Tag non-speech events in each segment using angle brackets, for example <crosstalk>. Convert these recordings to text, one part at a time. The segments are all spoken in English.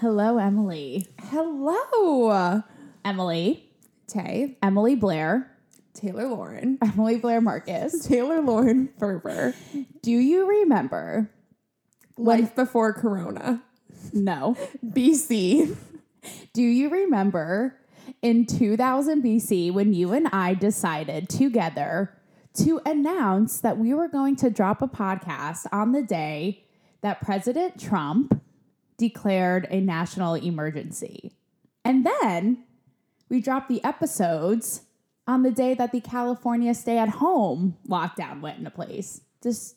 Hello, Emily. Hello, Emily. Tay, Emily Blair. Taylor Lauren, Emily Blair Marcus. Taylor Lauren Ferber. Do you remember? Life before Corona, No. <laughs> BC. Do you remember in 2000 BC when you and I decided together to announce that we were going to drop a podcast on the day that President Trump declared a national emergency? And then we dropped the episodes on the day that the California stay at home lockdown went into place. Just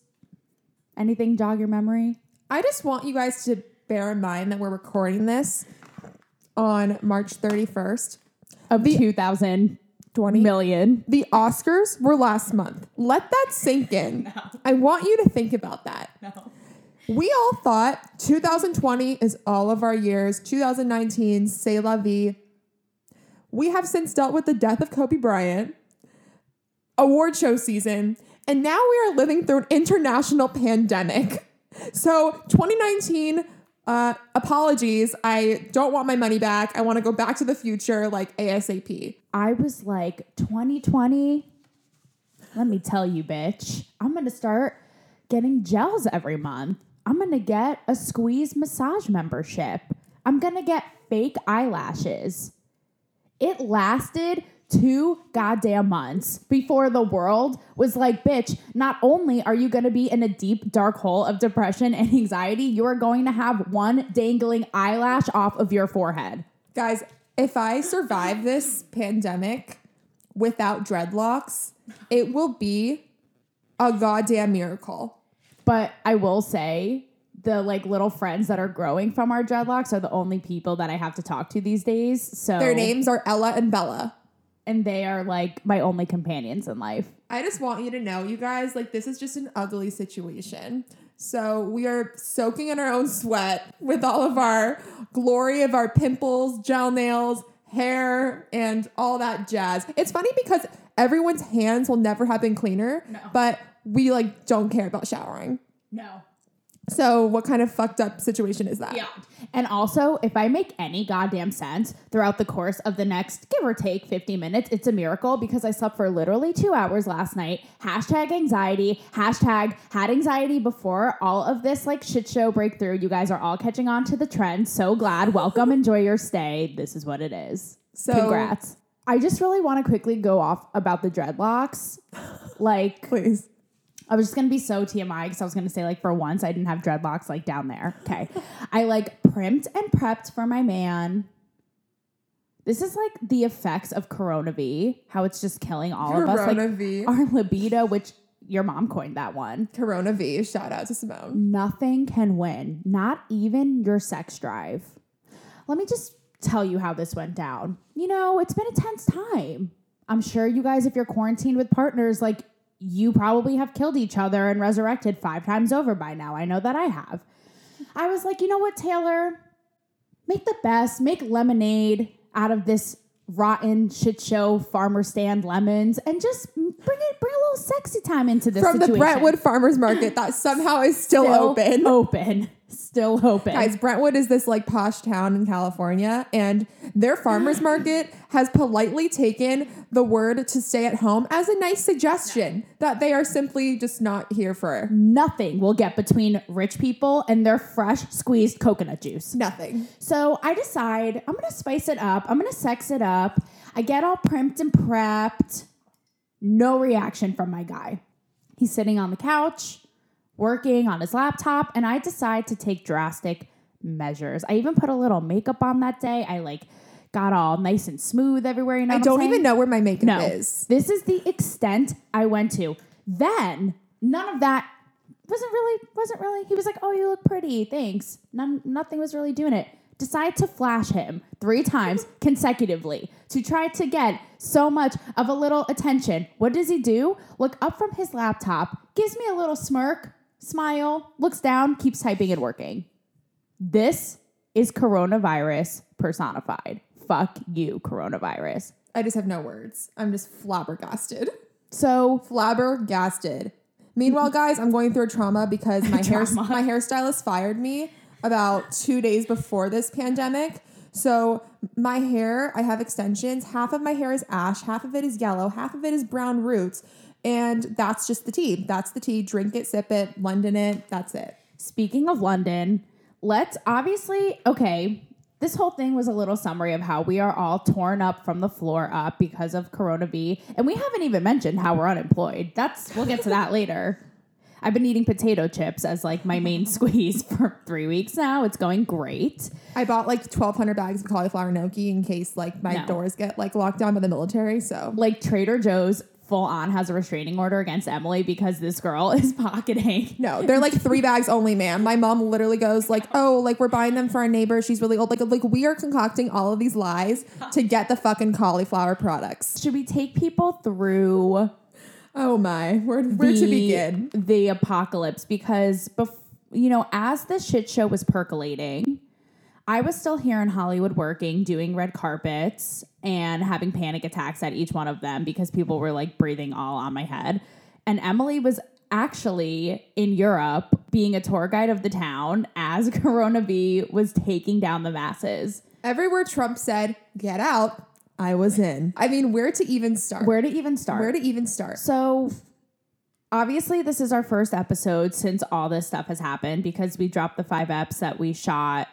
anything jog your memory? I just want you guys to bear in mind that we're recording this on March 31st, Of 2000 20. The Oscars were last month. Let that sink in. <laughs> I want you to think about that. No. We all thought 2020 is all of our years, 2019, say la vie. We have since dealt with the death of Kobe Bryant, award show season, and now we are living through an international pandemic. So 2019, uh, apologies. I don't want my money back. I want to go back to the future like ASAP. I was like, 2020, let me tell you, bitch, I'm gonna start getting gels every month. I'm gonna get a squeeze massage membership. I'm gonna get fake eyelashes. It lasted two goddamn months before the world was like, bitch, not only are you gonna be in a deep, dark hole of depression and anxiety, you are going to have one dangling eyelash off of your forehead. Guys, if I survive this pandemic without dreadlocks, it will be a goddamn miracle. But I will say the like little friends that are growing from our dreadlocks are the only people that I have to talk to these days. So Their names are Ella and Bella. and they are like my only companions in life. I just want you to know, you guys, like this is just an ugly situation. So we are soaking in our own sweat with all of our glory of our pimples, gel nails, hair, and all that jazz. It's funny because everyone's hands will never have been cleaner, No. but we like don't care about showering. No. So what kind of fucked up situation is that? Yeah. And also, if I make any goddamn sense throughout the course of the next give or take 50 minutes, it's a miracle because I slept for literally two hours last night. Hashtag anxiety, hashtag had anxiety before all of this like shit show breakthrough. You guys are all catching on to the trend. So glad. Welcome. Enjoy your stay. This is what it is. So- Congrats. I just really want to quickly go off about the dreadlocks. <laughs> Like, Please. I was just gonna be so TMI because I was gonna say like for once I didn't have dreadlocks like down there. Okay, I like primped and prepped for my man. This is like the effects of Corona V, how it's just killing all of us. Corona Like V. our libido, which your mom coined that one. Corona V. Shout out to Simone. Nothing can win, not even your sex drive. Let me just tell you how this went down. You know, it's been a tense time. I'm sure you guys, if you're quarantined with partners, like you probably have killed each other and resurrected five times over by now. I know that I have. I was like, you know what, Taylor? Make the best, make lemonade out of this rotten shit show farmer stand lemons and just bring it bring a little sexy time into this From the. Brentwood Farmers Market that somehow is still, Still open. Open. Still open. Guys, Brentwood is this like posh town in California, and their farmers <gasps> market has politely taken the word to stay at home as a nice suggestion that they are simply just not here for Nothing will get between rich people and their fresh squeezed coconut juice. nothing. So I decide I'm gonna spice it up. I'm gonna sex it up. I get all primped and prepped. No reaction from my guy. He's sitting on the couch, working on his laptop, and I decide to take drastic measures. I even put a little makeup on that day. I like got all nice and smooth everywhere. You know, I don't even know where my makeup No, is. this is the extent I went to. Then none of that wasn't really wasn't really. He was like, "Oh, you look pretty, thanks." None, nothing was really doing it. Decide to flash him three times <laughs> consecutively to try to get so much of a little attention. What does he do? Look up from his laptop, gives me a little smirk, smile, looks down, keeps typing and working. This is coronavirus personified. Fuck you, coronavirus. I just have no words. I'm just flabbergasted. So Flabbergasted. Meanwhile, guys, I'm going through a trauma because my hair <laughs> Trauma. my hairstylist fired me about two days before this pandemic. So my hair, I have extensions. Half of my hair is ash, half of it is yellow, half of it is brown roots. And that's just the tea. That's the tea. Drink it, sip it, London it. That's it. Speaking of London, let's obviously, okay, this whole thing was a little summary of how we are all torn up from the floor up because of Corona V. And we haven't even mentioned how we're unemployed. That's, we'll get to that <laughs> later. I've been eating potato chips as like my main <laughs> squeeze for three weeks now. It's going great. I bought like 1,200 bags of cauliflower gnocchi in case like my No. doors get like locked down by the military. So Like Trader Joe's full on has a restraining order against Emily because this girl <laughs> is pocketing. no, they're like three bags only, ma'am. My mom literally goes like, <laughs> "Oh, like we're buying them for our neighbor. She's really old." Like, like we are concocting all of these lies to get the fucking cauliflower products. Should we take people through Oh my, where where to begin? the apocalypse? Because bef- you know, as the shit show was percolating, I was still here in Hollywood working, doing red carpets and having panic attacks at each one of them because people were like breathing all on my head. And Emily was actually in Europe being a tour guide of the town as <laughs> Corona V was taking down the masses. Everywhere Trump said, "Get out," I was in. I mean, where to even start? Where to even start? Where to even start? So obviously this is our first episode since all this stuff has happened because we dropped the five eps that we shot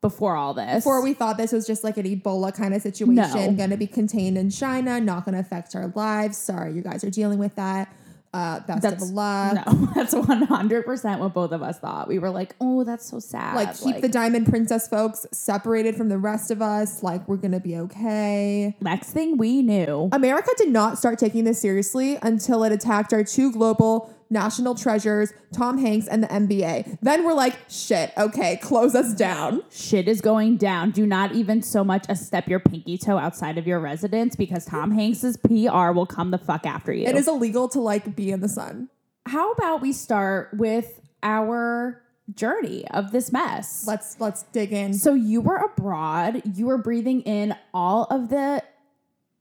before all this. Before we thought this was just like an Ebola kind of situation, No. going to be contained in China, not going to affect our lives. Sorry, you guys are dealing with that. Uh, best that's of luck. no, <laughs> that's one hundred percent what both of us thought. We were like, "Oh, that's so sad." Like, keep the Diamond Princess folks separated from the rest of us. Like, we're going to be okay. next thing we knew. America did not start taking this seriously until it attacked our two global national treasures, Tom Hanks and the NBA. Then we're like, shit, okay, close us down. Shit is going down. Do not even so much as step your pinky toe outside of your residence because Tom Hanks's PR will come the fuck after you. It is illegal to like be in the sun. How about we start with our journey of this mess? Let's let's dig in. So you were abroad. You were breathing in all of the,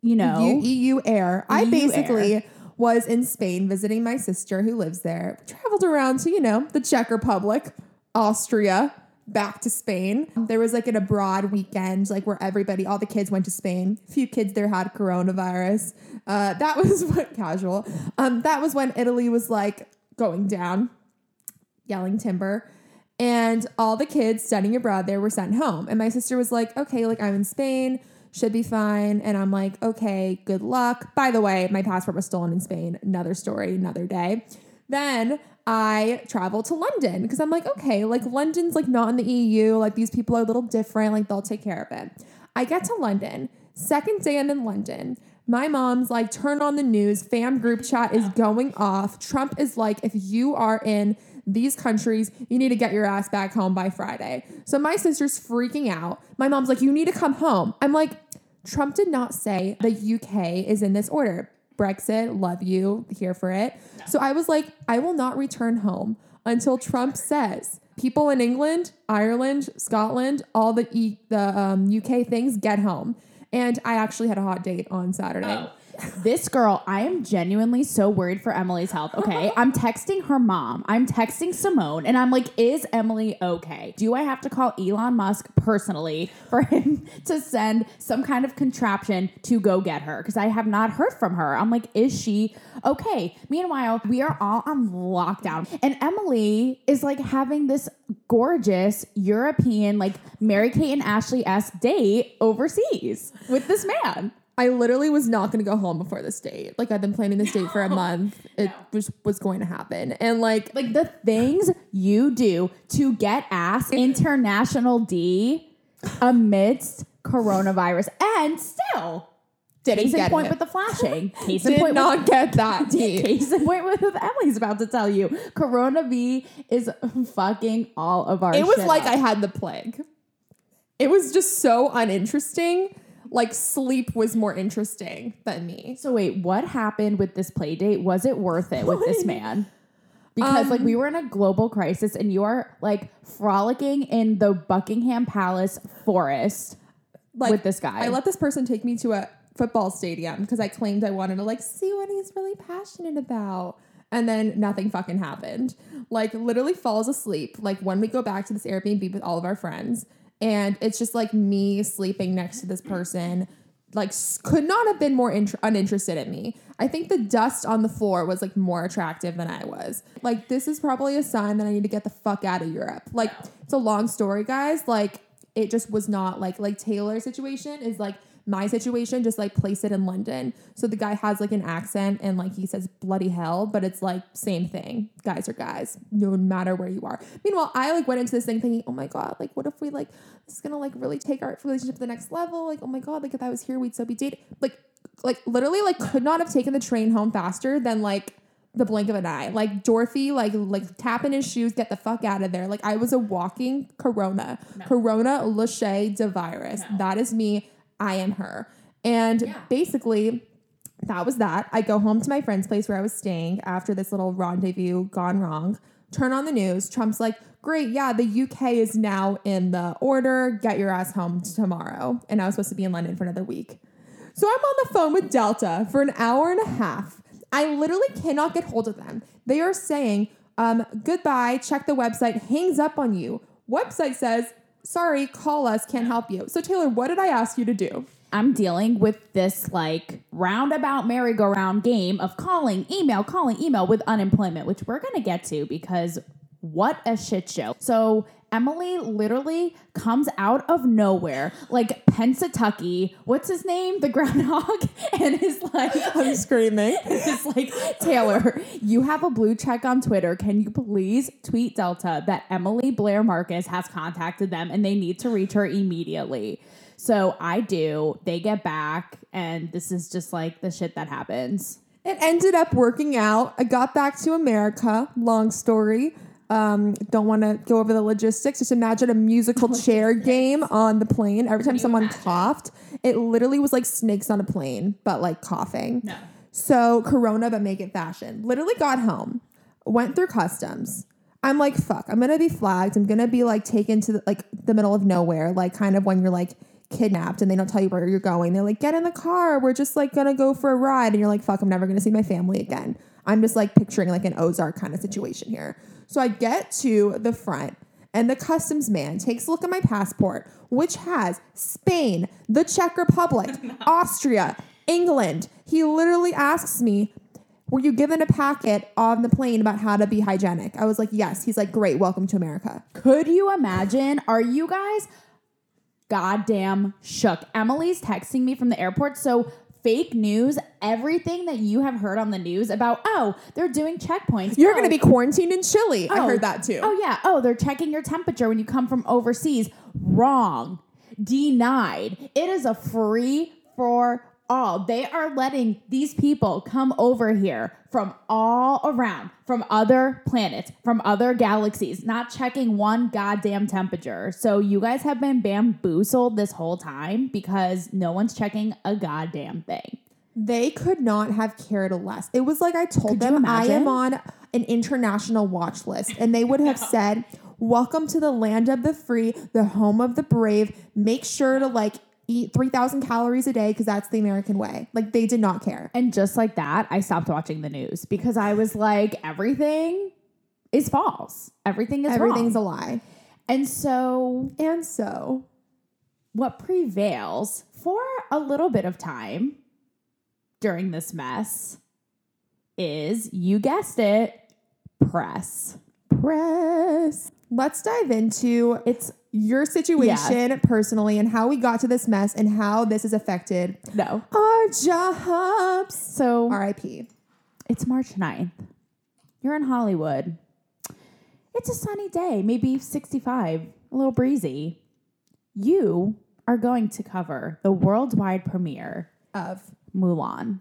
you know, U- EU air. I basically air. Was in Spain visiting my sister who lives there. Traveled around to, you know, the Czech Republic, Austria, back to Spain. There was like an abroad weekend, like where everybody, all the kids went to Spain. A few kids there had coronavirus. Uh, that <laughs> was what casual. Um, that was when Italy was like going down, yelling timber. And all the kids studying abroad there were sent home. And my sister was like, okay, like I'm in Spain, should be fine. And I'm like, okay, good luck. By the way, my passport was stolen in Spain. Another story, another day. Then I travel to London because I'm like, okay, like London's like not in the EU. Like these people are a little different. Like they'll take care of it. I get to London. Second day I'm in London. My mom's like, turn on the news. Fam group chat is going off. Trump is like, if you are in these countries, you need to get your ass back home by Friday. So my sister's freaking out. My mom's like, you need to come home. I'm like, Trump did not say the UK is in this order. Brexit, love you, here for it. So I was like, I will not return home until Trump says people in England, Ireland, Scotland, all the e- the um, UK things get home. And I actually had a hot date on Saturday. This girl, I am genuinely so worried for Emily's health. Okay. <laughs> I'm texting her mom. I'm texting Simone and I'm like, is Emily okay? Do I have to call Elon Musk personally for him <laughs> to send some kind of contraption to go get her? Because I have not heard from her. I'm like, is she okay? Meanwhile, we are all on lockdown. And Emily is like having this gorgeous European, like Mary Kate and Ashley S date overseas with this man. I literally was not going to go home before this date. Like I've been planning this date for a <laughs> month. It was was going to happen. And like like the things you do to get ass <laughs> international D amidst coronavirus and still didn't case in get point it. with the flashing <laughs> case in did point not with, get that tea. case in point with what Emily's about to tell you Corona V is fucking all of our it was shit like up. I had the plague. It was just so uninteresting. Like sleep was more interesting than me. so wait what happened with this play date was it worth it with this <laughs> man because like we Um, were in a global crisis and you are like frolicking in the Buckingham Palace forest Like with this guy. I let this person take me to a football stadium because I claimed I wanted to like see what he's really passionate about. And then nothing fucking happened. Like literally falls asleep. Like when we go back to this Airbnb with all of our friends, and it's just like me sleeping next to this person. Like could not have been more int- uninterested in me. I think the dust on the floor was like more attractive than I was. Like this is probably a sign that I need to get the fuck out of Europe. Like it's a long story, guys. Like it just was not like like Taylor's situation is like my situation, just like place it in London. So the guy has like an accent and like he says bloody hell, but it's like same thing. Guys are guys, no matter where you are. Meanwhile, I like went into this thing thinking, oh my God, like what if we like this is gonna like really take our relationship to the next level? Like, oh my God, like if I was here, we'd so be dating. Like like literally like could not have taken the train home faster than like the blink of an eye. Like Dorothy, like like tapping his shoes, get the fuck out of there. Like I was a walking corona. Corona Lachey de virus. No. That is me. I am her. And Yeah. basically that was that. I go home to my friend's place where I was staying after this little rendezvous gone wrong. Turn on the news. Trump's like, great, yeah, the UK is now in the order. Get your ass home tomorrow. And I was supposed to be in London for another week. So I'm on the phone with Delta for an hour and a half. I literally cannot get hold of them. They are saying, um, goodbye, check the website, hangs up on you. Website says, sorry, call us, can't help you. So Taylor, what did I ask you to do? I'm dealing with this like roundabout merry-go-round game of calling, email, calling, email with unemployment, which we're gonna get to because what a shit show. So Emily literally comes out of nowhere, like Pensatucky, what's his name? The groundhog, <laughs> and is like <laughs> I'm screaming. <laughs> It's like, Taylor, you have a blue check on Twitter. Can you please tweet Delta that Emily Blair Marcus has contacted them and they need to reach her immediately? So I do. They get back, and this is just like the shit that happens. It ended up working out. I got back to America. Long story. Um, don't want to go over the logistics. Just imagine a musical <laughs> chair game on the plane. Every time someone coughed, it literally was like snakes on a plane, but like coughing. No. So Corona, but make it fashion. Literally got home, went through customs. I'm like, fuck. I'm gonna be flagged. I'm gonna be like taken to the, like the middle of nowhere, like kind of when you're like kidnapped and they don't tell you where you're going. They're like, get in the car. We're just like gonna go for a ride, and you're like, fuck. I'm never gonna see my family again. I'm just like picturing like an Ozark kind of situation here. So I get to the front. And the customs man takes a look at my passport, which has Spain, the Czech Republic, <laughs> Austria, England. He literally asks me, Were you given a packet on the plane about how to be hygienic? I was like, Yes. He's like, Great, welcome to America. Could you imagine? Are you guys goddamn shook? Emily's texting me from the airport. So, fake news, everything that you have heard on the news about, oh, they're doing checkpoints. You're Oh, going to be quarantined in Chile. I Oh. heard that too. Oh yeah. Oh, they're checking your temperature when you come from overseas. Wrong. Denied. It is a free for all. They are letting these people come over here from all around, from other planets, from other galaxies, not checking one goddamn temperature. So you guys have been bamboozled this whole time because no one's checking a goddamn thing. They could not have cared less. It was like I told could them I am on an international watch list, and they would have <laughs> said, Welcome to the land of the free, the home of the brave. Make sure to like eat 3,000 calories a day because that's the American way. Like they did not care. And just like that, I stopped watching the news because I was like, everything is false. Everything is Everything's wrong. a lie. and so, And so, what prevails for a little bit of time during this mess is, you guessed it, press. press. Let's dive into It's your situation personally and how we got to this mess and how this has affected no. our jobs. So, RIP. it's March 9th. You're in Hollywood. It's a sunny day, maybe 65, a little breezy. You are going to cover the worldwide premiere Of Mulan.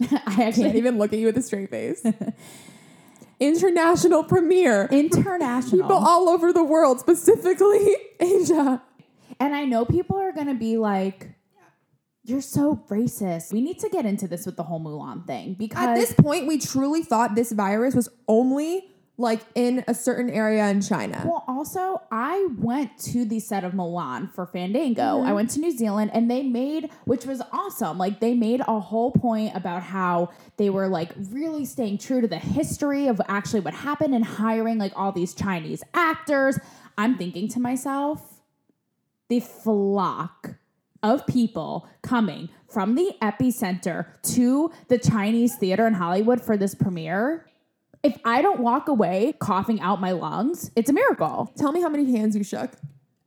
<laughs> I actually can't even look at you with a straight face. <laughs> International premiere. international. People all over the world, specifically <laughs> Asia. and I know people are going to be like you're so racist. We need to get into this with the whole Mulan thing because At this point, we truly thought this virus was only like in a certain area in China. Well, also, I went to the set of Mulan for Fandango. Mm-hmm. I went to New Zealand and they made, which was awesome. Like, they made a whole point about how they were like really staying true to the history of actually what happened and hiring like all these Chinese actors. I'm thinking to myself, the flock of people coming from the epicenter to the Chinese theater in Hollywood for this premiere. If I don't walk away coughing out my lungs, it's a miracle. Tell me how many hands you shook.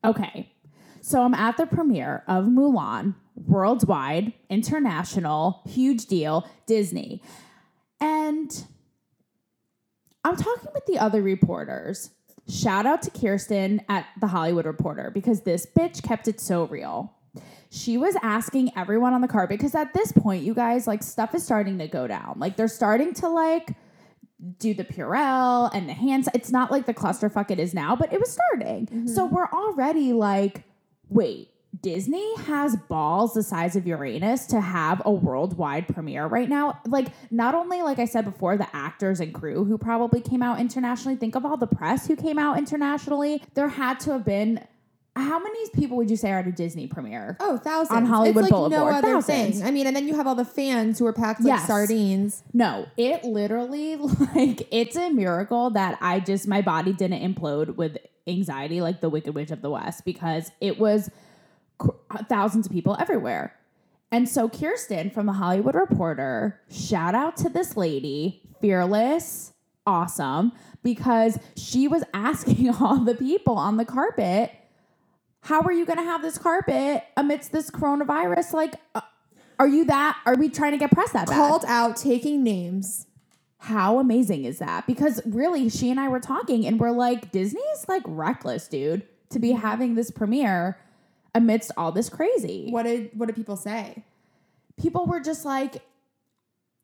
Okay. So I'm at the premiere of Mulan, worldwide, international, huge deal, Disney. And I'm talking with the other reporters. Shout out to Kirsten at the Hollywood Reporter because this bitch kept it so real. She was asking everyone on the carpet because at this point, you guys, like stuff is starting to go down. Like they're starting to like do the Purell and the hands. It's not like the clusterfuck it is now, but it was starting. Mm-hmm. So we're already like, wait, Disney has balls the size of Uranus to have a worldwide premiere right now. Like, not only, like I said before, the actors and crew who probably came out internationally, think of all the press who came out internationally. There had to have been. How many people would you say are at a Disney premiere? Oh, thousands. On Hollywood it's like no Boulevard. other Thousands. thing. I mean, and then you have all the fans who are packed like Yes. sardines. No, it literally <laughs> like it's a miracle that I just my body didn't implode with anxiety like the Wicked Witch of the West because it was thousands of people everywhere. And so Kirsten from the Hollywood Reporter, shout out to this lady, fearless, awesome, because she was <laughs> asking all the people on the carpet, how are you going to have this carpet amidst this coronavirus? Like, uh, are you that? Are we trying to get press that bad? Called out, taking names. How amazing is that? Because really, she and I were talking and we're like, Disney's like reckless, dude, to be having this premiere amidst all this crazy. What did what did people say? People were just like,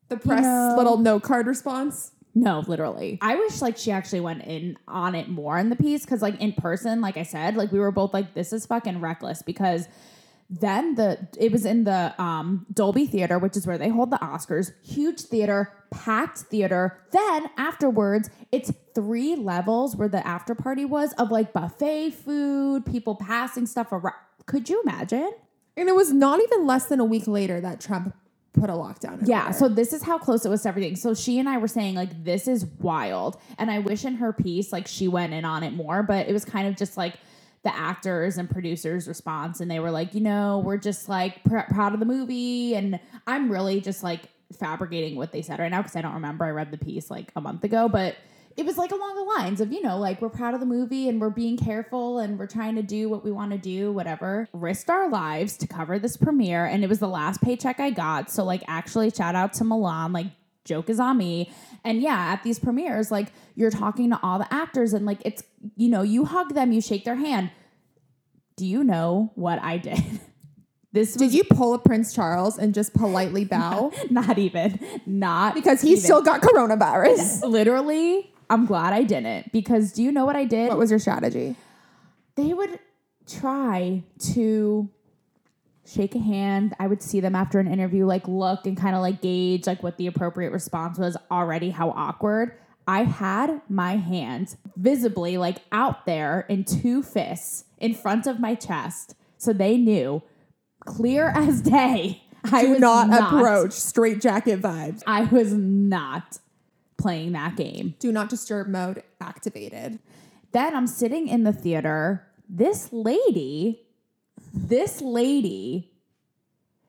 The press know- little note card response. No, literally. I wish like she actually went in on it more in the piece because like in person, like I said, like we were both like, this is fucking reckless because then the it was in the um Dolby Theater, which is where they hold the Oscars. Huge theater, packed theater. Then afterwards, it's three levels where the after party was of like buffet food, people passing stuff around. Could you imagine? And it was not even less than a week later that Trump put a lockdown. Yeah, everywhere. so this is how close it was to everything. So she and I were saying like this is wild, and I wish in her piece like she went in on it more, but it was kind of just like the actors and producers' response, and they were like, you know, we're just like pr- proud of the movie, and I'm really just like fabricating what they said right now because I don't remember. I read the piece like a month ago, but. It was like along the lines of, you know, like we're proud of the movie and we're being careful and we're trying to do what we want to do, whatever. Risked our lives to cover this premiere and it was the last paycheck I got. So, like, actually, shout out to Mulan. Like, joke is on me. And yeah, at these premieres, like, you're talking to all the actors and, like, it's, you know, you hug them, you shake their hand. Do you know what I did? <laughs> This was Did you pull a Prince Charles and just politely <laughs> bow? not even, not because he even. still got coronavirus. literally. I'm glad I didn't because do you know what I did? What was your strategy? they would try to shake a hand. I would see them after an interview, like look and kind of like gauge like what the appropriate response was already, how awkward. I had my hands visibly like out there in two fists in front of my chest. So they knew clear <laughs> as day. I Do was not, approach straight jacket vibes. I was not playing that game. Do not disturb mode activated. Then I'm sitting in the theater. This lady, this lady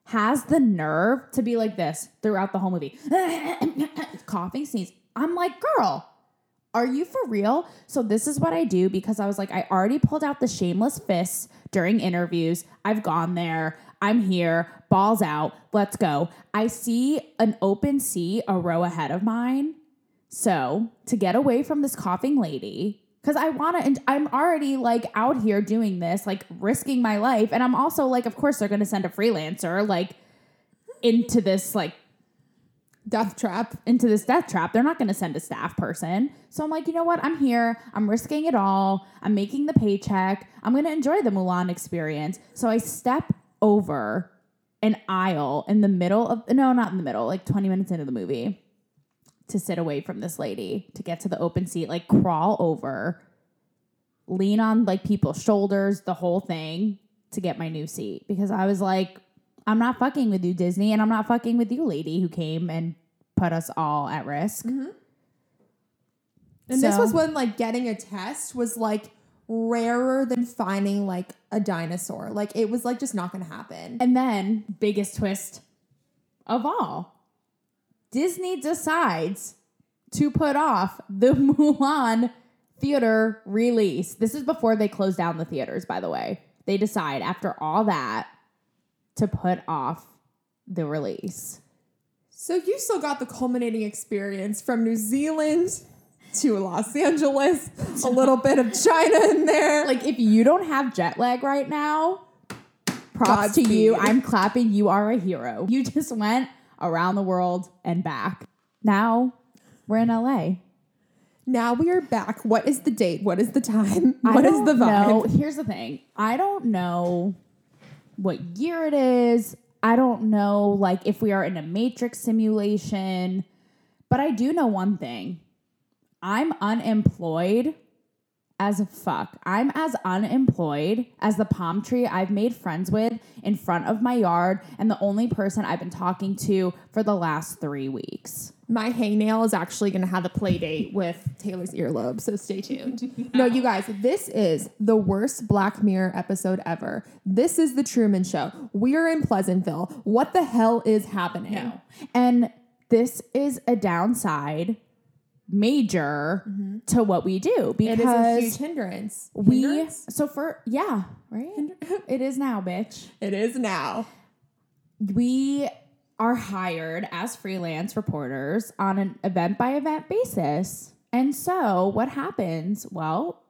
has the nerve to be like this throughout the whole movie. <coughs> Coughing, sneeze. I'm like, girl, are you for real? So this is what I do because I was like, I already pulled out the shameless fists during interviews. I've gone there. I'm here. Balls out. Let's go. I see an open seat a row ahead of mine. So to get away from this coughing lady, because I want to, and I'm already like out here doing this, like risking my life. And I'm also like, of course, they're going to send a freelancer like into this, like, Death trap. into this death trap. They're not going to send a staff person. So I'm like, you know what? I'm here. I'm risking it all. I'm making the paycheck. I'm going to enjoy the Mulan experience. So I step over an aisle in the middle of, no, not in the middle, like 20 minutes into the movie to sit away from this lady to get to the open seat, like crawl over, lean on like people's shoulders, the whole thing to get my new seat because I was like, I'm not fucking with you, Disney, and I'm not fucking with you, lady, who came and put us all at risk. Mm-hmm. And this was when like getting a test was like rarer than finding like a dinosaur. Like it was like just not gonna happen. And then, biggest twist of all, Disney decides to put off the <laughs> Mulan theater release. This is before they close down the theaters, by the way. They decide after all that to put off the release. So you still got the culminating experience from New Zealand to Los Angeles, <laughs> a little bit of China in there. Like, if you don't have jet lag right now, props to you. I'm clapping. You are a hero. You just went around the world and back. Now we're in LA. now we are back. What is the date? What is the time? <laughs> What is the vibe? know. Here's the thing. I don't know what year it is. I don't know like if we are in a matrix simulation, but I do know one thing. I'm unemployed as fuck. I'm as unemployed as the palm tree I've made friends with in front of my yard and the only person I've been talking to for the last 3 weeks. My hangnail is actually going to have a play date with Taylor's earlobe, so stay tuned. no, you guys, this is the worst Black Mirror episode ever. This is the Truman Show. We are in Pleasantville. What the hell is happening? And this is a downside major to what we do Mm-hmm. It is a because huge hindrance. we Hindrance? so for yeah, right? <laughs> it is now, bitch. It is now. We are hired as freelance reporters on an event by event basis. And so what happens? Well,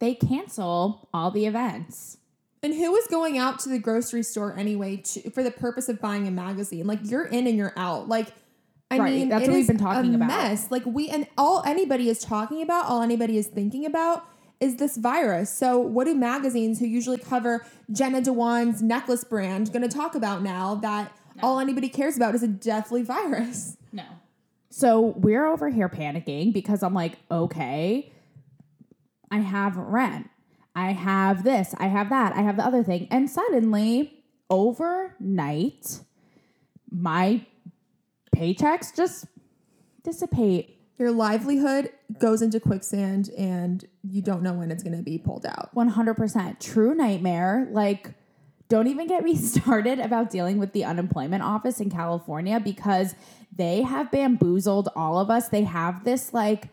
they cancel all the events. And who is going out to the grocery store anyway to, for the purpose of buying a magazine? Like you're in and you're out. Like I Right, mean, that's what we've been talking a about. Mess. Like we and all anybody is talking about, all anybody is thinking about is this virus. So what do magazines who usually cover Jenna Dewan's necklace brand going to talk about now that all anybody cares about is a deathly virus? No. So we're over here panicking because I'm like, okay, I have rent. I have this. I have that. I have the other thing. And suddenly, overnight, my paychecks just dissipate. Your livelihood goes into quicksand and you don't know when it's going to be pulled out. 100%. True nightmare. Like, don't even get me <laughs> started about dealing with the unemployment office in California because they have bamboozled all of us. They have this, like,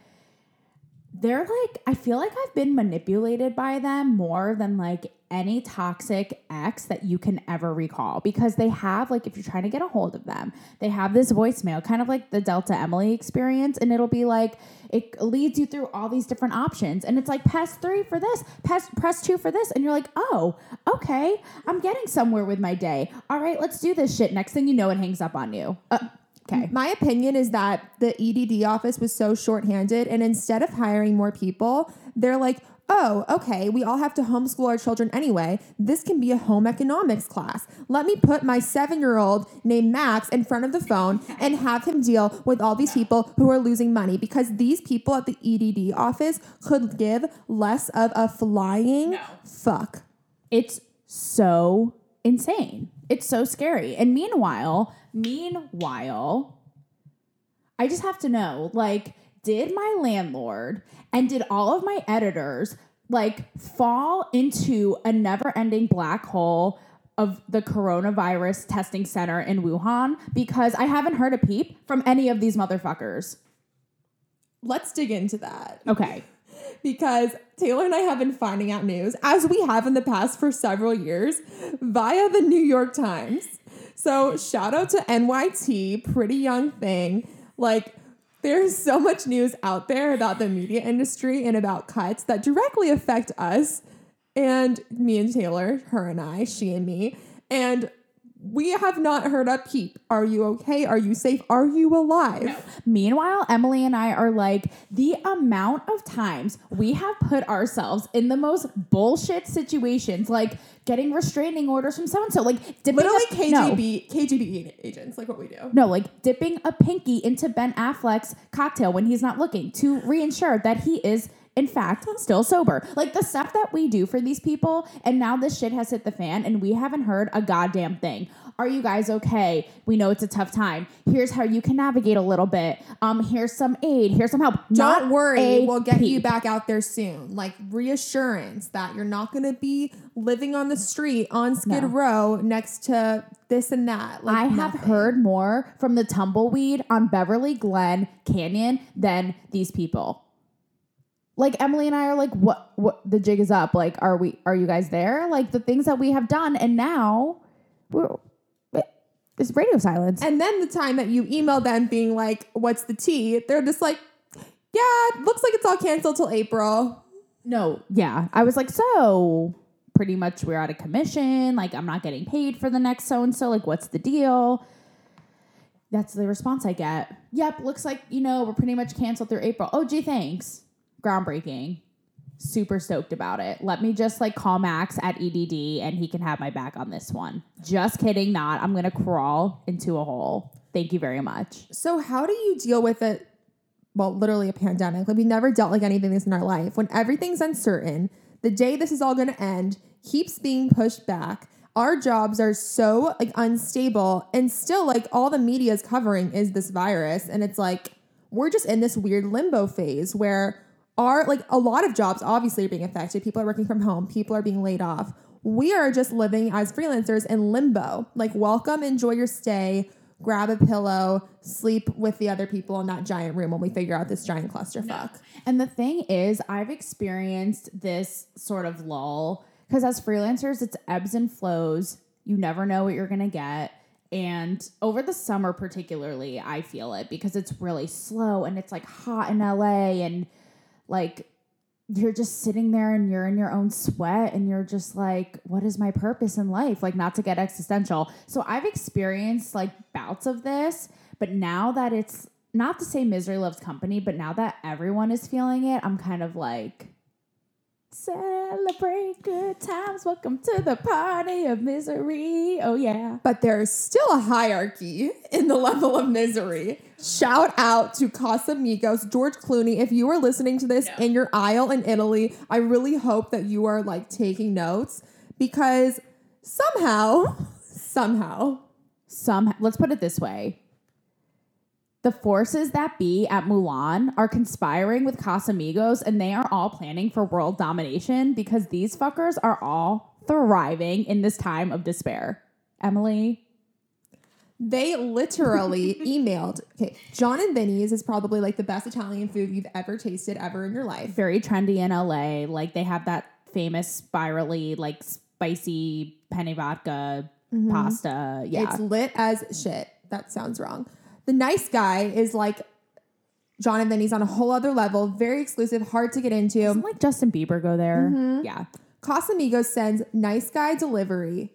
they're like, I feel like I've been manipulated by them more than like any toxic ex that you can ever recall because they have, like, if you're trying to get a hold of them, they have this voicemail, kind of like the Delta Emily experience, and it'll be like, it leads you through all these different options. And it's like, press three for this, press, press two for this. And you're like, oh, okay, I'm getting somewhere with my day. All right, let's do this shit. Next thing you know, it hangs up on you. Uh, okay. My opinion is that the EDD office was so shorthanded, and instead of hiring more people, they're like, oh, okay, we all have to homeschool our children anyway. This can be a home economics class. Let me put my seven year old named Max in front of the phone and have him deal with all these people who are losing money because these people at the EDD office could give less of a flying fuck. It's so insane. It's so scary. And meanwhile, meanwhile, I just have to know like, did my landlord and did all of my editors like fall into a never ending black hole of the coronavirus testing center in Wuhan? Because I haven't heard a peep from any of these motherfuckers. Let's dig into that. Okay. Because Taylor and I have been finding out news, as we have in the past for several years, via the New York Times. So shout out to NYT, pretty young thing. Like, there's so much news out there about the media industry and about cuts that directly affect us and me and Taylor, her and I, she and me. And We have not heard a peep. Are you okay? Are you safe? Are you alive? Meanwhile, Emily and I are like, the amount of times we have put ourselves in the most bullshit situations, like getting restraining orders from so and so, like dipping Literally a, no. KGB KGB agents, like what we do. No, like dipping a pinky into Ben Affleck's cocktail when he's not looking to reinsure that he is, in fact, I'm still sober. Like the stuff that we do for these people, and now this shit has hit the fan, and we haven't heard a goddamn thing. Are you guys okay? We know it's a tough time. Here's how you can navigate a little bit. Um, here's some aid. Here's some help. Don't Not worry, we'll get you back out there soon. Like reassurance that you're not going to be living on the street on Skid No. Row next to this and that. Like I have nothing. heard more from the tumbleweed on Beverly Glen Canyon than these people. Like Emily and I are like, what? What? The jig is up. Like, are we? Are you guys there? Like the things that we have done, and now we're it's radio silence. And then the time that you email them being like, "What's the tea?" They're just like, "Yeah, it looks like it's all canceled till April." No, yeah, I was like, so pretty much we're out of commission. Like, I'm not getting paid for the next so and so. Like, what's the deal? That's the response I get. Yep, looks like, you know, we're pretty much canceled through April. Oh, gee, thanks. Groundbreaking. Super stoked about it. Let me just like call Max at EDD and he can have my back on this one. Just kidding, not. I'm going to crawl into a hole. Thank you very much. So how do you deal with it? Well, literally a pandemic. Like we never dealt like anything this in our life. When everything's uncertain, the day this is all going to end keeps being pushed back. Our jobs are so like unstable, and still like all the media is covering is this virus, and it's like we're just in this weird limbo phase where our like a lot of jobs obviously are being affected. People are working from home. People are being laid off. We are just living as freelancers in limbo. Like welcome, enjoy your stay grab a pillow, sleep with the other people in that giant room when we figure out this giant clusterfuck. And the thing is, I've experienced this sort of lull because as freelancers, it's ebbs and flows. You never know what you're going to get. And over the summer, particularly, I feel it because it's really slow and it's like hot in LA and like you're just sitting there and you're in your own sweat and you're just like, what is my purpose in life? Like, not to get existential. So I've experienced like bouts of this, but now that it's not to say misery loves company, but now that everyone is feeling it, I'm kind of like, celebrate good times. Welcome to the party of misery. Oh, yeah. But there's still a hierarchy in the level of misery. Shout out to Casamigos, George Clooney. If you are listening to this in your aisle in Italy, I really hope that you are like taking notes because somehow, somehow, Some, let's put it this way. The forces that be at Mulan are conspiring with Casamigos and they are all planning for world domination because these fuckers are all thriving in this time of despair. Emily, They literally <laughs> emailed. Okay, Jon and Vinny's is probably like the best Italian food you've ever tasted ever in your life. very trendy in LA. Like they have that famous spirally, like spicy penne vodka mm-hmm. pasta. Yeah. It's lit as shit. That sounds wrong. The nice guy is like Jon and Vinny's on a whole other level, very exclusive, hard to get into. Doesn't like Justin Bieber go there? Mm-hmm. Yeah. Casamigos sends nice guy delivery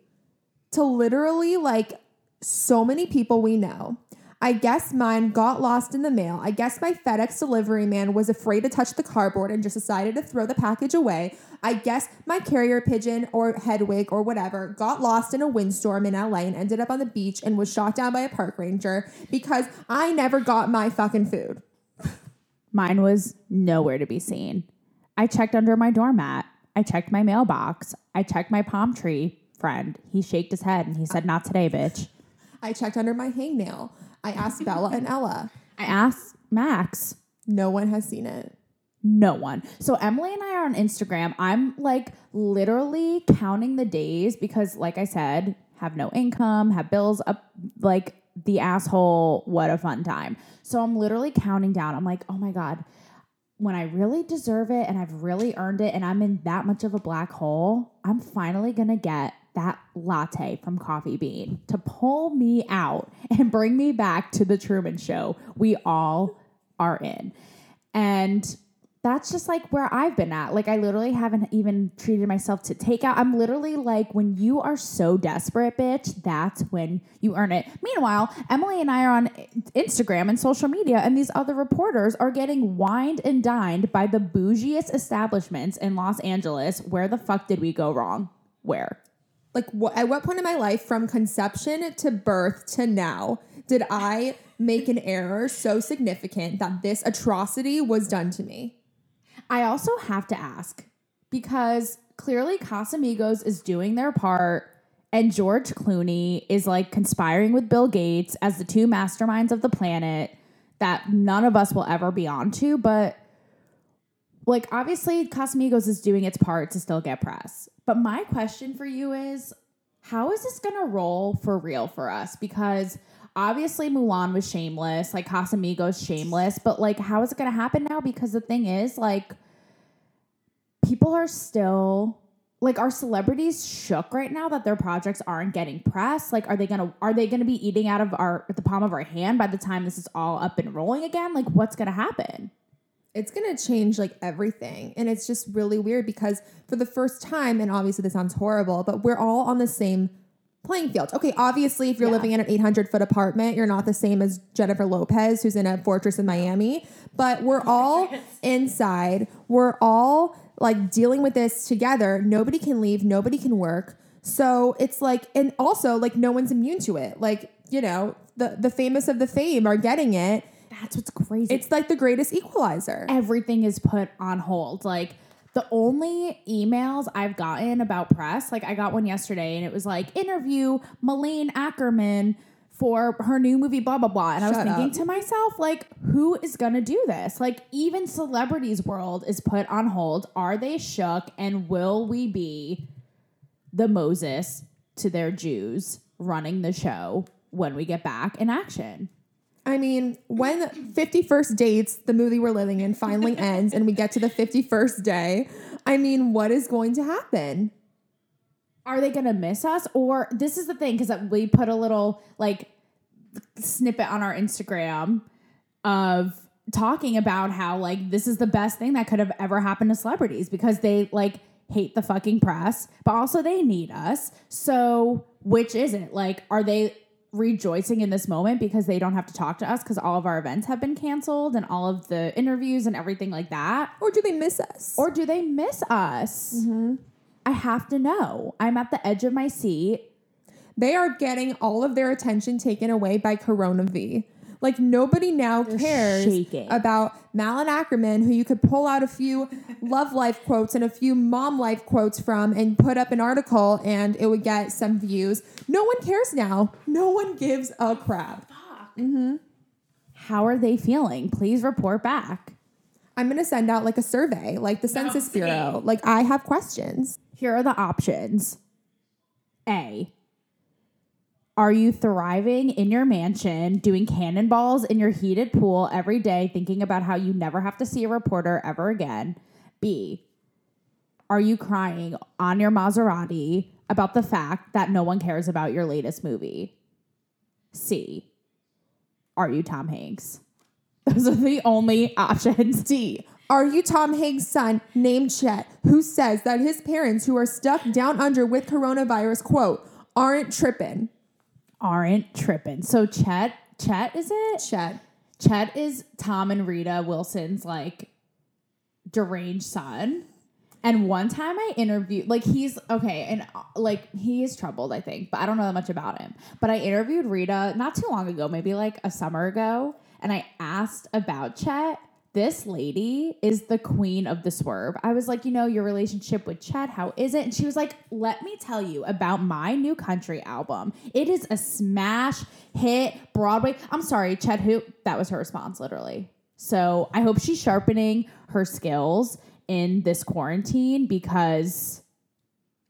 to literally like so many people we know. I guess mine got lost in the mail. I guess my FedEx delivery man was afraid to touch the cardboard and just decided to throw the package away. I guess my carrier pigeon or Hedwig or whatever got lost in a windstorm in LA and ended up on the beach and was shot down by a park ranger because I never got my fucking food. Mine was nowhere to be seen. I checked under my doormat. I checked my mailbox. I checked my palm tree friend. He shaked his head and he said, Not today, bitch. I checked under my hangnail. I asked Bella and Ella. <laughs> I asked Max. No one has seen it. No one. So Emily and I are on Instagram. I'm like literally counting the days because, like I said, have no income, have bills up like the asshole. What a fun time. So I'm literally counting down. I'm like, oh my God, when I really deserve it and I've really earned it and I'm in that much of a black hole, I'm finally gonna get that latte from Coffee Bean to pull me out <laughs> and bring me back to the Truman Show we all are in. And that's just like where I've been at. Like I literally haven't even treated myself to take out. I'm literally like when you are so desperate, bitch, that's when you earn it. Meanwhile, Emily and I are on Instagram and social media and these other reporters are getting wined and dined by the bougiest establishments in Los Angeles. Where the fuck did we go wrong? Where? Like, what, at what point in my life, from conception to birth to now, did I make an error so significant that this atrocity was done to me? I also have to ask because clearly Casamigos is doing their part and George Clooney is like conspiring with Bill Gates as the two masterminds of the planet that none of us will ever be onto, but like obviously Casamigos is doing its part to still get press. But my question for you is how is this going to roll for real for us? Because obviously Mulan was shameless, like Casamigos shameless, but like how is it going to happen now? Because the thing is like people are still like our celebrities shook right now that their projects aren't getting press? Like are they gonna are they gonna be eating out of our the palm of our hand by the time this is all up and rolling again? Like what's gonna happen it's going to change like everything. And it's just really weird because for the first time, and obviously this sounds horrible, but we're all on the same playing field. Okay, obviously, if you're Yeah. living in an 800 foot apartment, you're not the same as Jennifer Lopez, who's in a fortress in Miami, but we're <laughs> all inside. We're all like dealing with this together. Nobody can leave, nobody can work. So it's like, and also like no one's immune to it. Like, you know, the, the famous of the fame are getting it. That's what's crazy It's like the greatest equalizer. everything is put on hold. Like the only emails I've gotten about press, like I got one yesterday and it was like interview Malin Akerman for her new movie, blah blah blah. And I was thinking up. to myself, like, who is gonna do this? Like, even celebrities' world is put on hold. Are they shook? And will we be the Moses to their Jews running the show when we get back in action? I mean, when 50 First Dates, the movie we're living in, finally <laughs> ends and we get to the 51st day, I mean, what is going to happen? are they gonna miss us? Or this is the thing because we put a little like snippet on our instagram of talking about how like this is the best thing that could have ever happened to celebrities because they like hate the fucking press but also they need us. So which is it? Like are they rejoicing in this moment because they don't have to talk to us because all of our events have been canceled and all of the interviews and everything like that Or do they miss us? or do they miss us? Mm-hmm. I have to know. I'm at the edge of my seat. they are getting all of their attention taken away by Corona V. Like nobody now cares shaking. about Malin Akerman, who you could pull out a few love life quotes and a few mom life quotes from and put up an article and it would get some views. No one cares now. No one gives a crap. Mm-hmm. How are they feeling? Please report back. I'm gonna send out like a survey, like the Census Bureau. Like I have questions. Here are the options A. Are you thriving in your mansion, doing cannonballs in your heated pool every day, thinking about how you never have to see a reporter ever again? B. Are you crying on your Maserati about the fact that no one cares about your latest movie? C. Are you Tom Hanks? <laughs> Those are the only options. D. Are you Tom Hanks' son named Chet, who says that his parents, who are stuck down under with coronavirus, quote, aren't tripping? Aren't tripping. So Chet, Chet is it? Chet. Chet is Tom and Rita Wilson's like deranged son. And one time I interviewed, like he's okay, and uh, like he is troubled, I think, but I don't know that much about him. But I interviewed Rita not too long ago, maybe like a summer ago, and I asked about Chet. This lady is the queen of the swerve. I was like, you know, your relationship with Chet, how is it? And she was like, let me tell you about my new country album. It is a smash hit, Broadway. I'm sorry, Chet who? That was her response, literally. So I hope she's sharpening her skills in this quarantine because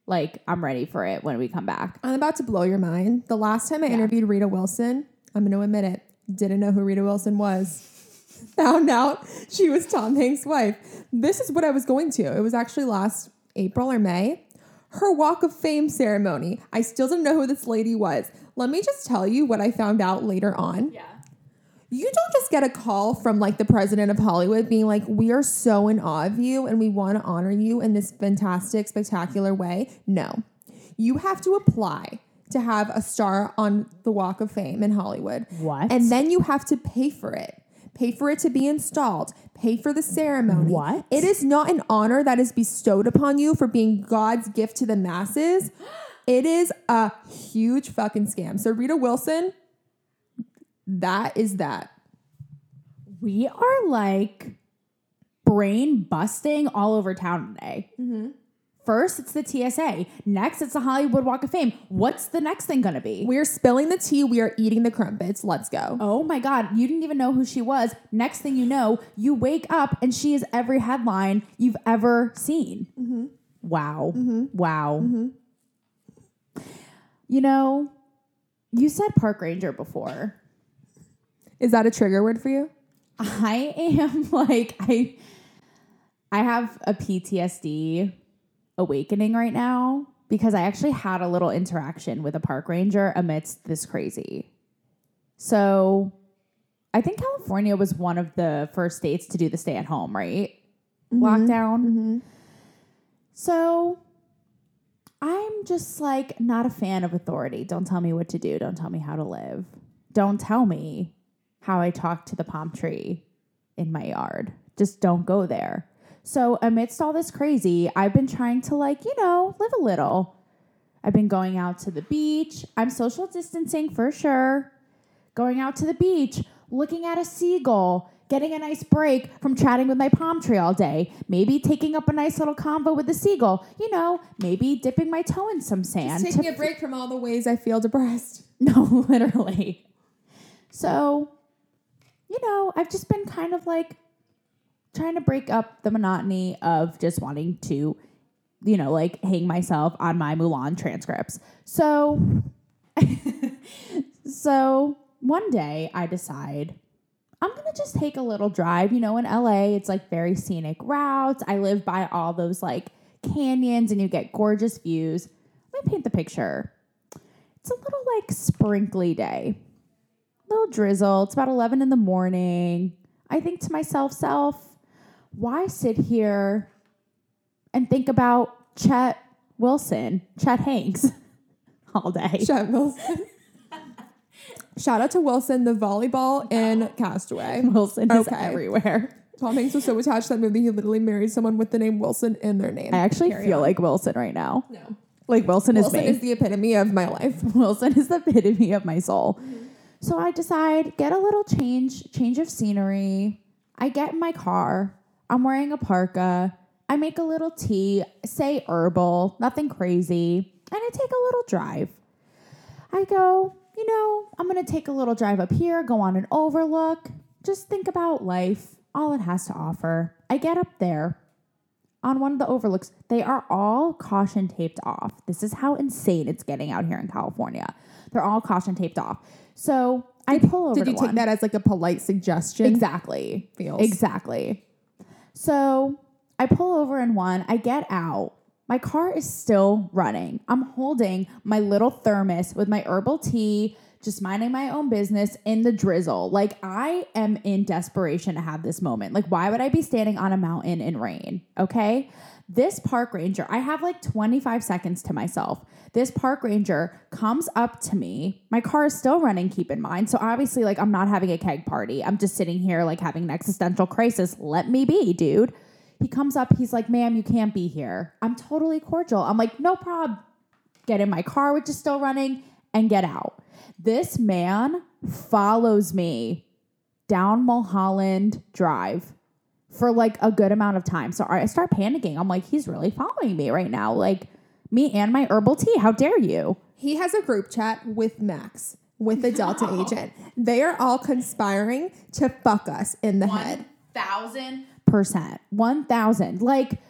like I'm ready for it when we come back. I'm about to blow your mind. The last time I interviewed Rita Wilson, I'm going to admit it, didn't know who Rita Wilson was. <laughs> Found out she was Tom Hanks' wife. This is what I was going to. It was actually last April or May. Her Walk of Fame ceremony. I still didn't know who this lady was. Let me just tell you what I found out later on. Yeah. You don't just get a call from like the president of Hollywood being like, "We are so in awe of you and we want to honor you in this fantastic, spectacular way." No. You have to apply to have a star on the Walk of Fame in Hollywood. What? And then you have to pay for it. Pay for it to be installed. Pay for the ceremony. What? It is not an honor that is bestowed upon you for being God's gift to the masses. <gasps> It is a huge fucking scam. So Rita Wilson, that is that. we are like brain busting all over town today. Mm-hmm. First, it's the TSA. Next, it's the Hollywood Walk of Fame. What's the next thing gonna be? We are spilling the tea. We are eating the crumpets. Let's go. Oh my God, you didn't even know who she was. Next thing you know, you wake up and she is every headline you've ever seen. Mm-hmm. Wow. Mm-hmm. Wow. Mm-hmm. You know, you said park ranger before. Is that a trigger word for you? <laughs> I am like I I have a PTSD awakening right now because I actually had a little interaction with a park ranger amidst this crazy. So, I think California was one of the first states to do the stay at home, right? Mm-hmm, Lockdown. Mm-hmm. So, I'm just like not a fan of authority. Don't tell me what to do. Don't tell me how to live. Don't tell me how I talk to the palm tree in my yard. Just don't go there. So, amidst all this crazy, I've been trying to, like, you know, live a little. I've been going out to the beach. I'm social distancing for sure. Going out to the beach, looking at a seagull, getting a nice break from chatting with my palm tree all day. Maybe taking up a nice little convo with the seagull. You know, maybe dipping my toe in some sand. Taking to a break from all the ways I feel depressed. <laughs> no, literally. So, you know, I've just been kind of like trying to break up the monotony of just wanting to, you know, like hang myself on my Mulan transcripts. So, <laughs> so one day I decide I'm to just take a little drive. You know, in LA, it's like very scenic routes. I live by all those like canyons and you get gorgeous views. Let me paint the picture. It's a little like sprinkly day, little drizzle. It's about 11 in the morning. I think to myself, self, why sit here and think about Chet Wilson, Chet Hanks <laughs> all day? Chet Wilson. <laughs> Shout out to Wilson, the volleyball in Cast Away. <laughs> Wilson is Okay. everywhere. Tom Hanks was so attached to that movie, he literally married someone with the name Wilson in their name. I actually Carry feel on. like Wilson right now. no. Like Wilson is Wilson me. is the epitome of my life. Wilson is the epitome of my soul. Mm-hmm. So I decide get a little change, change of scenery. I get in my car. I'm wearing a parka. I make a little tea, say herbal, nothing crazy, and I take a little drive. I go, you know, I'm gonna take a little drive up here, go on an overlook, just think about life, all it has to offer. I get up there on one of the overlooks. They are all caution taped off. This is how insane it's getting out here in California. They're all caution taped off. So I pull over Did to you take one. that as like a polite suggestion? Exactly. Feels. Exactly. So I pull over in one, I get out. My car is still running. I'm holding my little thermos with my herbal tea, just minding my own business in the drizzle. Like I am in desperation to have this moment. Like, why would I be standing on a mountain in rain? Okay. This park ranger, I have like 25 seconds to myself. This park ranger comes up to me. My car is still running, keep in mind. So obviously, like, I'm not having a keg party. I'm just sitting here, like, having an existential crisis. Let me be, dude. He comes up, he's like, ma'am, you can't be here. I'm totally cordial. I'm like, no problem. Get in my car, which is still running, and get out. This man follows me down Mulholland Drive for like a good amount of time. So I start panicking. I'm like, he's really following me right now. Like me and my herbal tea. How dare you? He has a group chat with Max, with the Delta agent. They are all conspiring to fuck us in the head. thousand percent. One thousand. Like,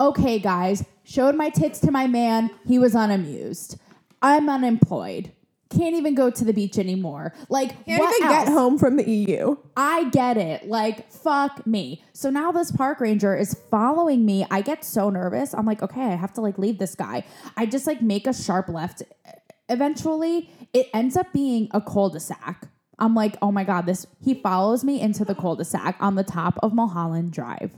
okay, guys, showed my tits to my man. He was unamused. I'm unemployed. Can't even go to the beach anymore. Like, Can't what even else? get home from the EU. I get it. Like, fuck me. So now this park ranger is following me. I get so nervous. I'm like, okay, I have to like leave this guy. I just like make a sharp left. Eventually, it ends up being a cul-de-sac I'm like, oh my God, this he follows me into the cul-de-sac on the top of Mulholland Drive.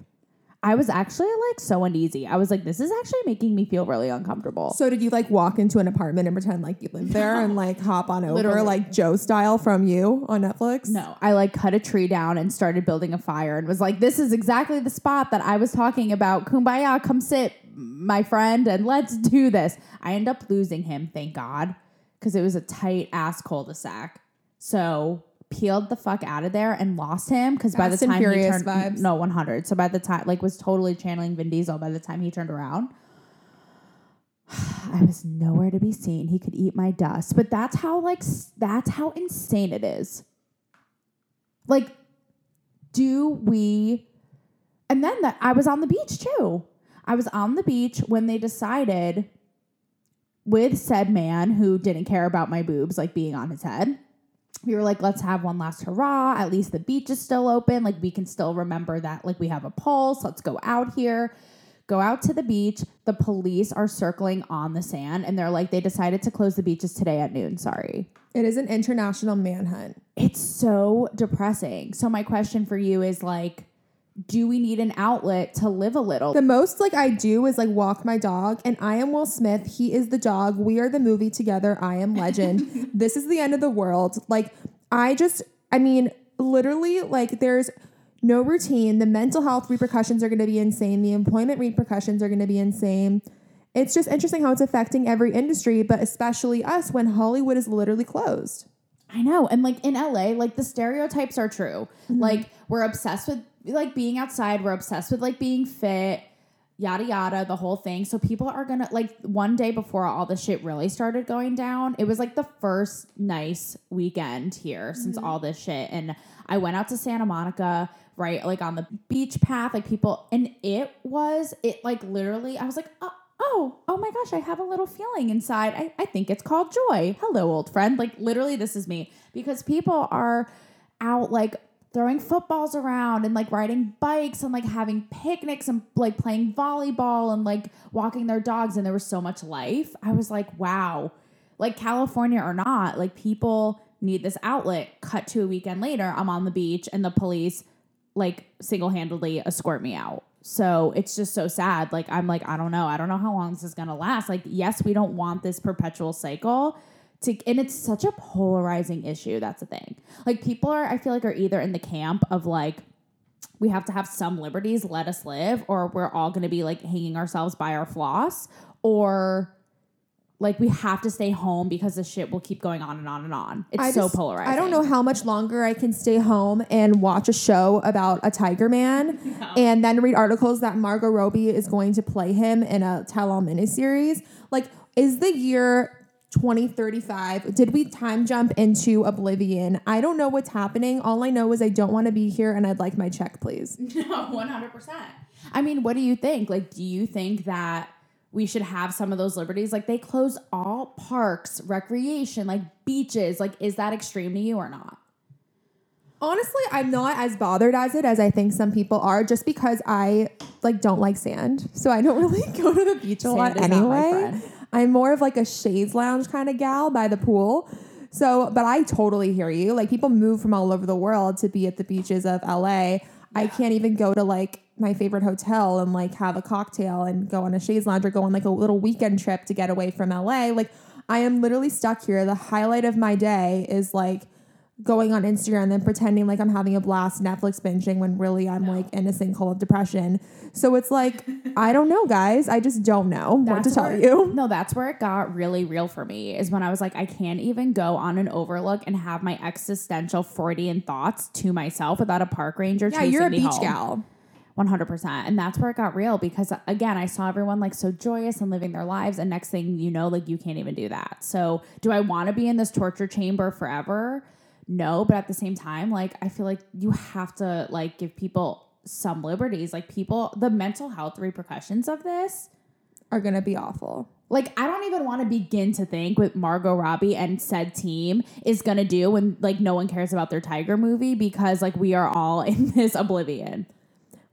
I was actually like so uneasy. I was like, this is actually making me feel really uncomfortable. So did you like walk into an apartment and pretend like you live there <laughs> and like hop on over Literally. like Joe style from you on Netflix? No, I like cut a tree down and started building a fire and was like, this is exactly the spot that I was talking about. Kumbaya, come sit, my friend, and let's do this. I end up losing him, thank God, because it was a tight ass cul de sac. So peeled the fuck out of there and lost him because by the time he turned vibes. no 100 so by the time like was totally channeling Vin Diesel by the time he turned around <sighs> I was nowhere to be seen. He could eat my dust. But that's how like that's how insane it is. Like do we and then that I was on the beach too. I was on the beach when they decided with said man who didn't care about my boobs like being on his head. We were like, let's have one last hurrah. At least the beach is still open. Like we can still remember that like we have a pulse. Let's go out here go out to the beach. The police are circling on the sand and they're like, they decided to close the beaches today at noon. Sorry. It is an international manhunt. It's so depressing. So, my question for you is like, do we need an outlet to live a little? The most like I do is like walk my dog, and I am Will Smith. He is the dog. We are the movie together. I am legend. <laughs> this is the end of the world. Like I just, I mean, literally, like there's no routine. The mental health repercussions are going to be insane. The employment repercussions are going to be insane. It's just interesting how it's affecting every industry, but especially us when Hollywood is literally closed. I know. And like in LA, like the stereotypes are true. Mm-hmm. Like we're obsessed with like being outside, we're obsessed with like being fit, yada yada, the whole thing. So people are gonna like one day before all the shit really started going down, it was like the first nice weekend here since mm-hmm. all this shit. And I went out to Santa Monica, right? Like on the beach path, like people and it was it like literally I was like, oh oh, oh my gosh, I have a little feeling inside. I, I think it's called joy. Hello, old friend. Like, literally, this is me. Because people are out, like, throwing footballs around and, like, riding bikes and, like, having picnics and, like, playing volleyball and, like, walking their dogs. And there was so much life. I was like, wow. Like, California or not, like, people need this outlet. Cut to a weekend later, I'm on the beach and the police, like, single handedly escort me out. So it's just so sad. Like, I'm like, I don't know. I don't know how long this is going to last. Like, yes, we don't want this perpetual cycle. To, and it's such a polarizing issue. That's the thing. Like, people are, I feel like, are either in the camp of like, we have to have some liberties, let us live, or we're all going to be like hanging ourselves by our floss, or like we have to stay home because the shit will keep going on and on and on. It's I so just- polarizing. I don't know how much longer I can stay home and watch a show about a tiger man <laughs> and then read articles that Margot Robbie is going to play him in a tell all miniseries. Like, is the year 2035? Did we time jump into oblivion? I don't know what's happening. All I know is I don't want to be here and I'd like my check, please. <laughs> No, one hundred percent. I mean, what do you think? Like, do you think that we should have some of those liberties? Like, they close all parks, recreation, like beaches. Like, is that extreme to you or not? Honestly, I'm not as bothered as it as I think some people are just because I like don't like sand. So I don't <laughs> really go to the beach a Sand lot is not my anyway. I'm more of like a chaise lounge kind of gal by the pool. So, but I totally hear you. Like people move from all over the world to be at the beaches of LA. I can't even go to like my favorite hotel and like have a cocktail and go on a chaise lounge or go on like a little weekend trip to get away from LA. Like I am literally stuck here. The highlight of my day is like going on Instagram and pretending like I'm having a blast Netflix binging when really I'm like in a sinkhole of depression. So it's like, I don't know, guys. I just don't know what to That's tell where- you. No, that's where it got really real for me is when I was like, I can't even go on an overlook and have my existential Freudian thoughts to myself without a park ranger. Yeah, you're a beach home. gal. 100%. And that's where it got real because, again, I saw everyone like so joyous and living their lives. And next thing you know, like you can't even do that. So, do I want to be in this torture chamber forever? No. But at the same time, like, I feel like you have to like give people some liberties. Like, people, the mental health repercussions of this. Are gonna be awful. Like I don't even want to begin to think what Margot Robbie and said team is gonna do when like no one cares about their Tiger movie because like we are all in <laughs> this oblivion.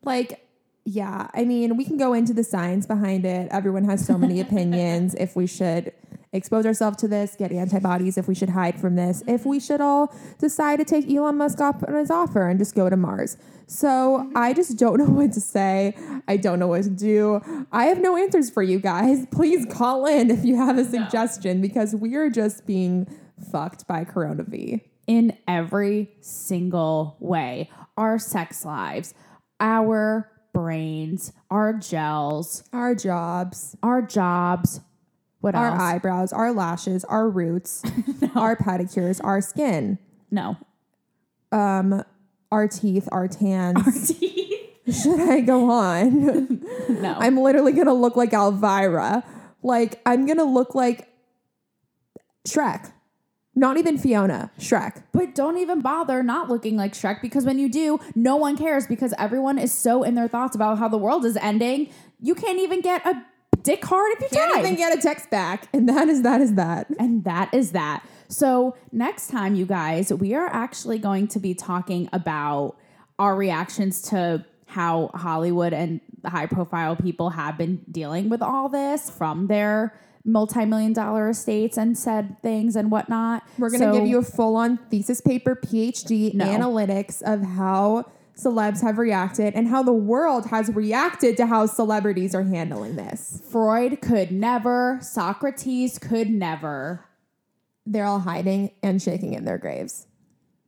Like, yeah, I mean, we can go into the science behind it. Everyone has so many <laughs> opinions if we should expose ourselves to this, get antibodies, if we should hide from this, if we should all decide to take Elon Musk up on his offer and just go to Mars. So I just don't <laughs> know what to say. I don't know what to do. I have no answers for you guys. <laughs> Please call in if you have a suggestion because we are just being fucked by Corona V. in every single way our sex lives, our brains, our gels, Our jobs, our jobs. What our else? eyebrows, our lashes, our roots, <laughs> our pedicures, our skin, no. um, our teeth, our tans. Teeth. <laughs> Should I go on? <laughs> No. I'm literally gonna look like Elvira. Like I'm gonna look like Shrek. Not even Fiona. Shrek. But don't even bother not looking like Shrek because when you do, no one cares because everyone is so in their thoughts about how the world is ending. You can't even get a dick hard if you Can't even get a text back. And that is that is that. And that is that. So, next time, you guys, we are actually going to be talking about our reactions to how Hollywood and high profile people have been dealing with all this from their multi million dollar estates and said things and whatnot. We're gonna So- give you a full on thesis paper PhD No. analytics of how celebs have reacted and how the world has reacted to how celebrities are handling this. Freud could never, Socrates could never. They're all hiding and shaking in their graves.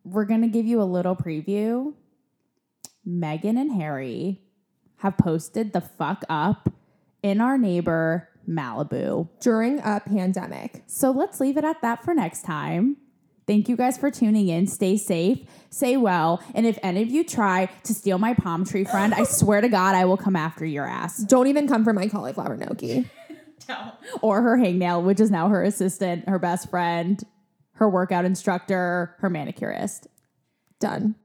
We're going to give you a little preview. Meghan and Harry have posted the fuck up in our neighbor Malibu. During a pandemic. So let's leave it at that for next time. Thank you guys for tuning in. Stay safe, stay well, and if any of you try to steal my palm tree friend, I <laughs> swear to God, I will come after your ass. Don't even come for my cauliflower gnocchi. <laughs> Or her hangnail, which is now her assistant, her best friend, her workout instructor, her manicurist. Done.